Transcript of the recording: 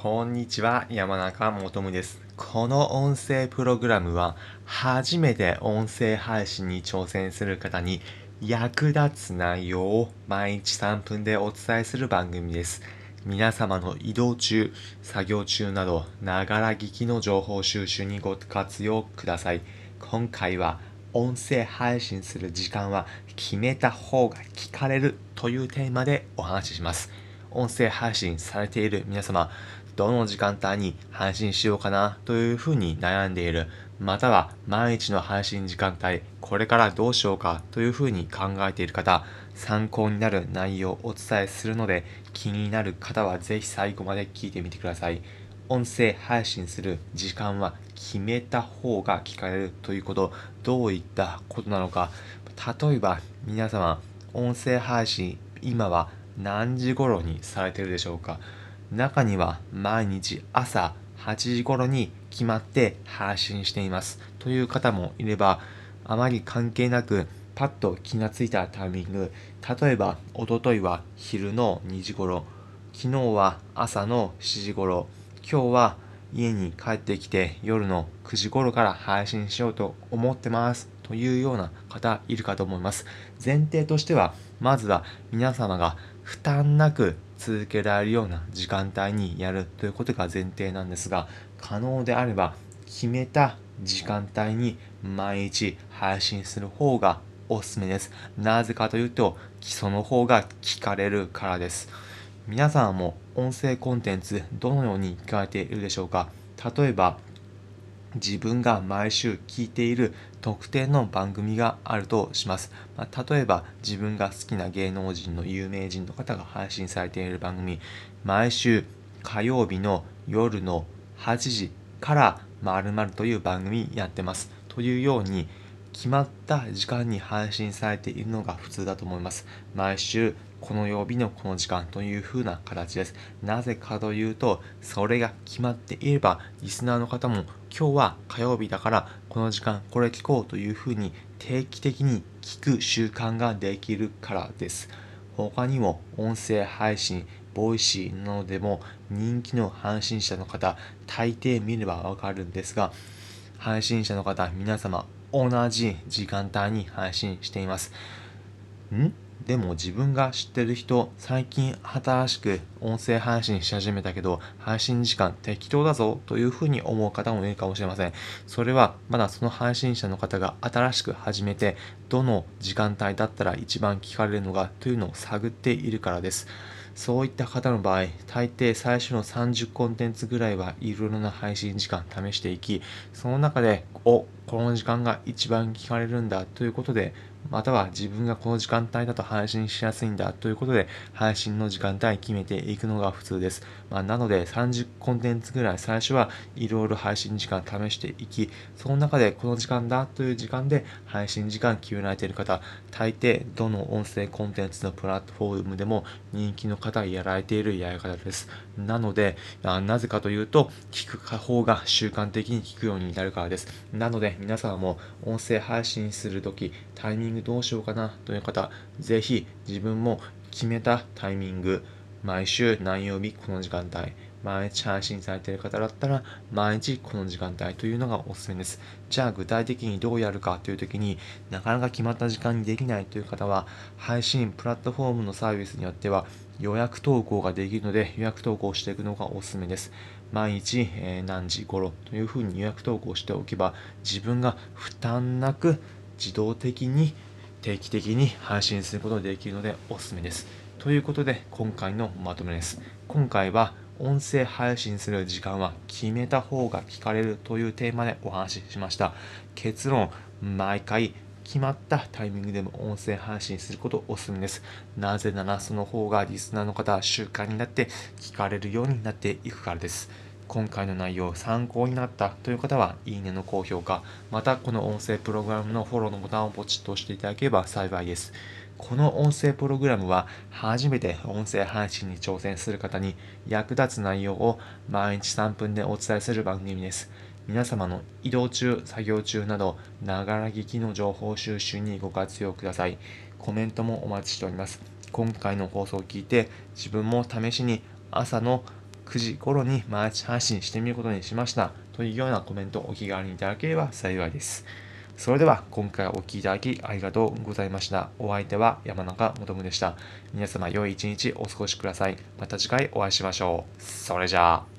こんにちは、山中もとむです。この音声プログラムは、初めて音声配信に挑戦する方に役立つ内容を毎日3分でお伝えする番組です。皆様の移動中、作業中など、ながら聞きの情報収集にご活用ください。今回は、音声配信する時間は決めた方が聞かれるというテーマでお話しします。音声配信されている皆様、どの時間帯に配信しようかなというふうに悩んでいる、または毎日の配信時間帯、これからどうしようかというふうに考えている方、参考になる内容をお伝えするので、気になる方はぜひ最後まで聞いてみてください。音声配信する時間は決めた方が聞かれるということ、どういったことなのか。例えば皆様、音声配信、今は何時頃にされているでしょうか中には毎日朝8時頃に決まって配信しています。という方もいればあまり関係なくパッと気がついたタイミング例えばおとといは昼の2時頃昨日は朝の7時頃今日は家に帰ってきて夜の9時頃から配信しようと思ってます。というような方いるかと思います。前提としてはまずは皆様が負担なく続けられるような時間帯にやるということが前提なんですが可能であれば決めた時間帯に毎日配信する方がおすすめです。なぜかというと基礎の方が聞かれるからです。皆さんも音声コンテンツどのように聞かれているでしょうか？例えば自分が毎週聞いている特定の番組があるとします。まあ、例えば自分が好きな芸能人の有名人の方が配信されている番組、毎週火曜日の夜の8時から〇〇という番組やってます。というように決まった時間に配信されているのが普通だと思います。毎週この曜日のこの時間という風な形です。なぜかというと、それが決まっていれば、リスナーの方も今日は火曜日だからこの時間これ聞こうという風に定期的に聞く習慣ができるからです。他にも音声配信、 Voicy などでも人気の配信者の方、大抵見ればわかるんですが、配信者の方、皆様同じ時間帯に配信しています。ん？でも自分が知ってる人、最近新しく音声配信し始めたけど、配信時間適当だぞというふうに思う方もいるかもしれません。それはまだその配信者の方が新しく始めて、どの時間帯だったら一番聞かれるのかというのを探っているからです。そういった方の場合、大抵最初の30コンテンツぐらいはいろいろな配信時間試していき、その中で、お、この時間が一番聞かれるんだということで、または自分がこの時間帯だと配信しやすいんだということで、配信の時間帯決めていくのが普通です。まあ、なので30コンテンツぐらい最初はいろいろ配信時間試していき、その中でこの時間だという時間で配信時間決められている方、大抵どの音声コンテンツのプラットフォームでも人気の方やられているやり方です。なので、なぜかというと、聞く方が習慣的に聞くようになるからです。なので、皆さんも音声配信するとき、タイミングどうしようかなという方、ぜひ自分も決めたタイミング、毎週何曜日この時間帯、毎日配信されている方だったら、毎日この時間帯というのがおすすめです。じゃあ具体的にどうやるかという時になかなか決まった時間にできないという方は、配信プラットフォームのサービスによっては予約投稿ができるので予約投稿していくのがおすすめです。毎日、え、何時頃というふうに予約投稿しておけば自分が負担なく自動的に定期的に配信することができるのでおすすめです。ということで今回のまとめです。今回は音声配信する時間は決めた方が聞かれるというテーマでお話ししました。結論、毎回決まったタイミングでも音声配信することをおすすめです。なぜならその方がリスナーの方は習慣になって聞かれるようになっていくからです。今回の内容参考になったという方は、いいねの高評価、またこの音声プログラムのフォローのボタンをポチッと押していただければ幸いです。この音声プログラムは初めて音声配信に挑戦する方に役立つ内容を毎日3分でお伝えする番組です。皆様の移動中、作業中など、ながら聞きの情報収集にご活用ください。コメントもお待ちしております。今回の放送を聞いて、自分も試しに朝の9時頃に毎日配信してみることにしましたというようなコメントをお気軽にいただければ幸いです。それでは今回お聴きいただきありがとうございました。お相手は山中もとむでした。皆様良い一日お過ごしください。また次回お会いしましょう。それじゃあ。